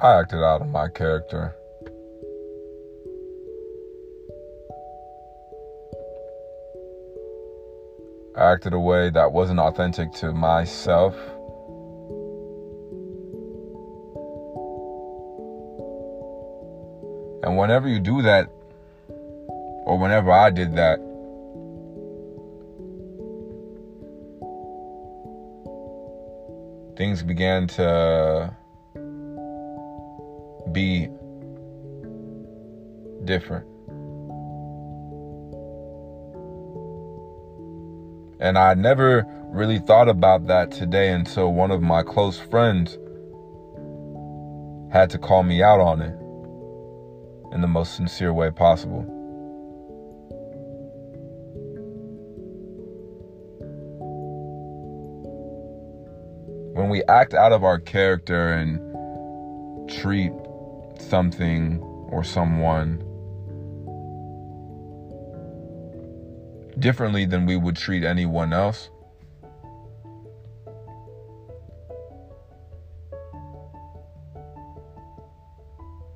I acted out of my character. I acted a way that wasn't authentic to myself. And whenever you do that, or whenever I did that, things began to be different. And I never really thought about that today until one of my close friends had to call me out on it in the most sincere way possible. When we act out of our character and treat something or someone differently than we would treat anyone else.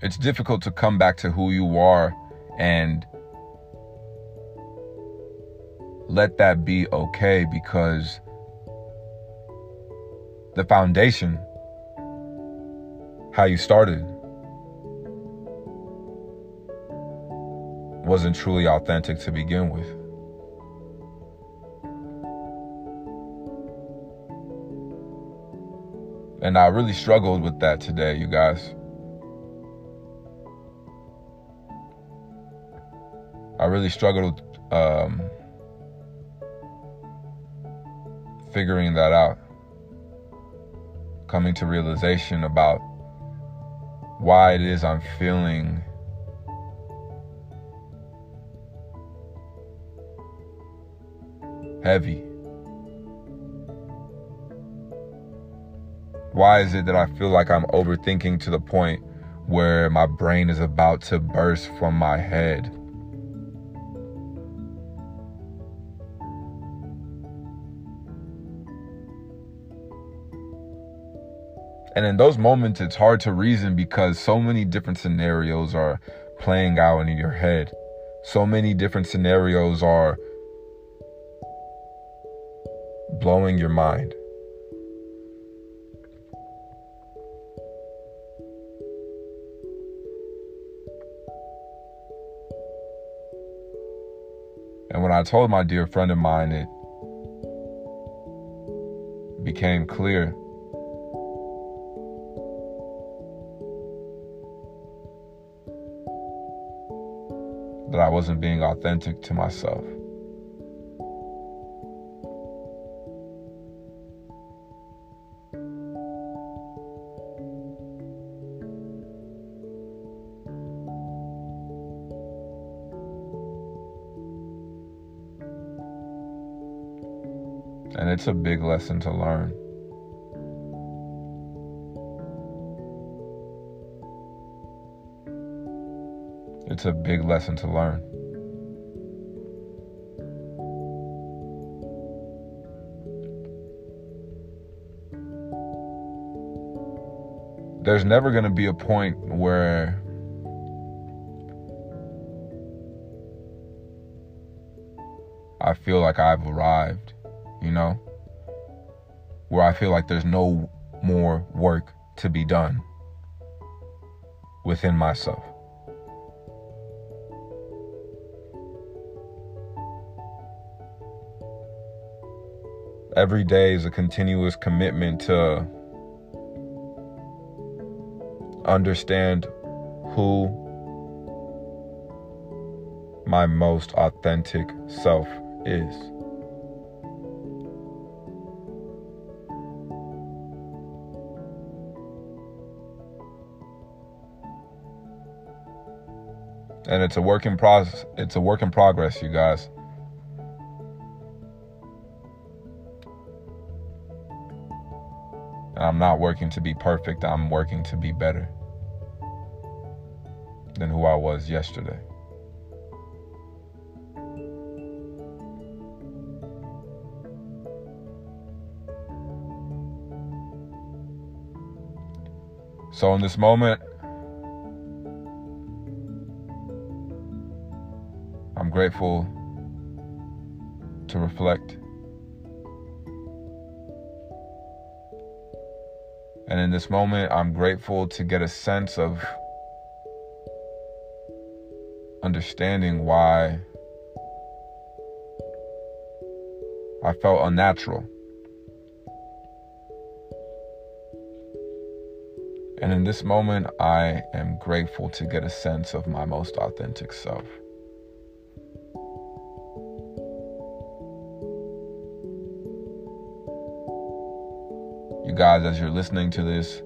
It's difficult to come back to who you are and let that be okay because the foundation, how you started, wasn't truly authentic to begin with. And I really struggled with that today, you guys. I really struggled um, figuring that out. Coming to realization about why it is I'm feeling heavy. Why is it that I feel like I'm overthinking to the point where my brain is about to burst from my head? And in those moments, it's hard to reason because so many different scenarios are playing out in your head. So many different scenarios are blowing your mind. And when I told my dear friend of mine, it became clear that I wasn't being authentic to myself. And it's a big lesson to learn. It's a big lesson to learn. There's never going to be a point where I feel like I've arrived, you know? Where I feel like there's no more work to be done within myself. Every day is a continuous commitment to understand who my most authentic self is. And it's a work in process. It's a work in progress, you guys. I'm not working to be perfect. I'm working to be better than who I was yesterday. So, in this moment, grateful to reflect. And in this moment, I'm grateful to get a sense of understanding why I felt unnatural. And in this moment, I am grateful to get a sense of my most authentic self. You guys, as you're listening to this,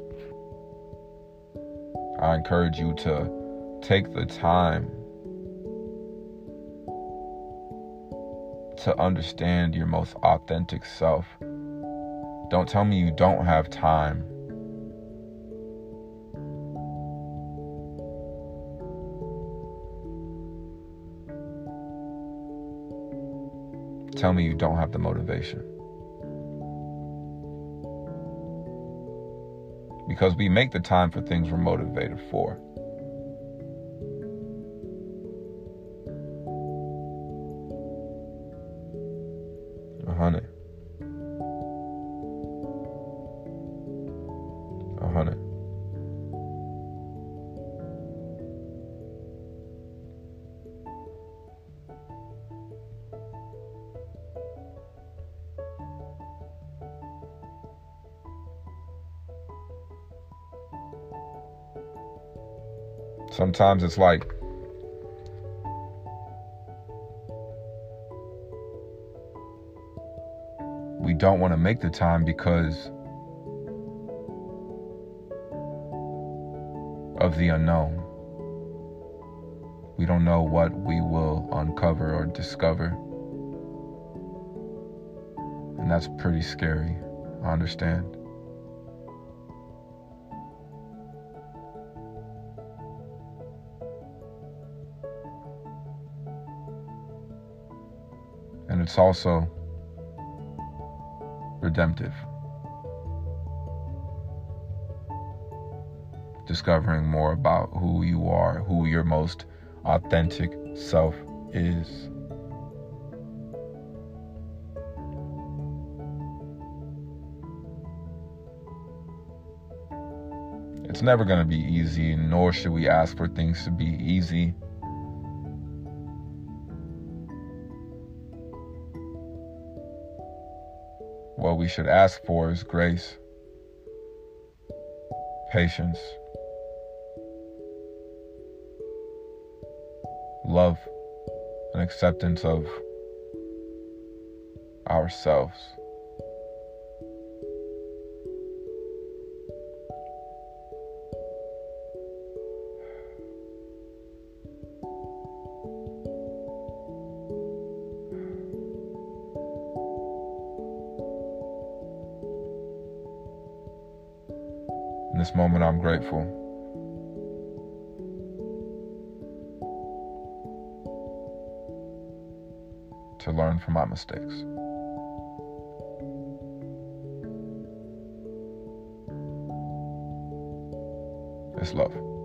I encourage you to take the time to understand your most authentic self. Don't tell me you don't have time. Tell me you don't have the motivation. Because we make the time for things we're motivated for. Sometimes it's like we don't want to make the time because of the unknown. We don't know what we will uncover or discover. And that's pretty scary. I understand. It's also redemptive. Discovering more about who you are, who your most authentic self is. It's never going to be easy, nor should we ask for things to be easy. What we should ask for is grace, patience, love, and acceptance of ourselves. This moment, I'm grateful. To learn from my mistakes. It's love.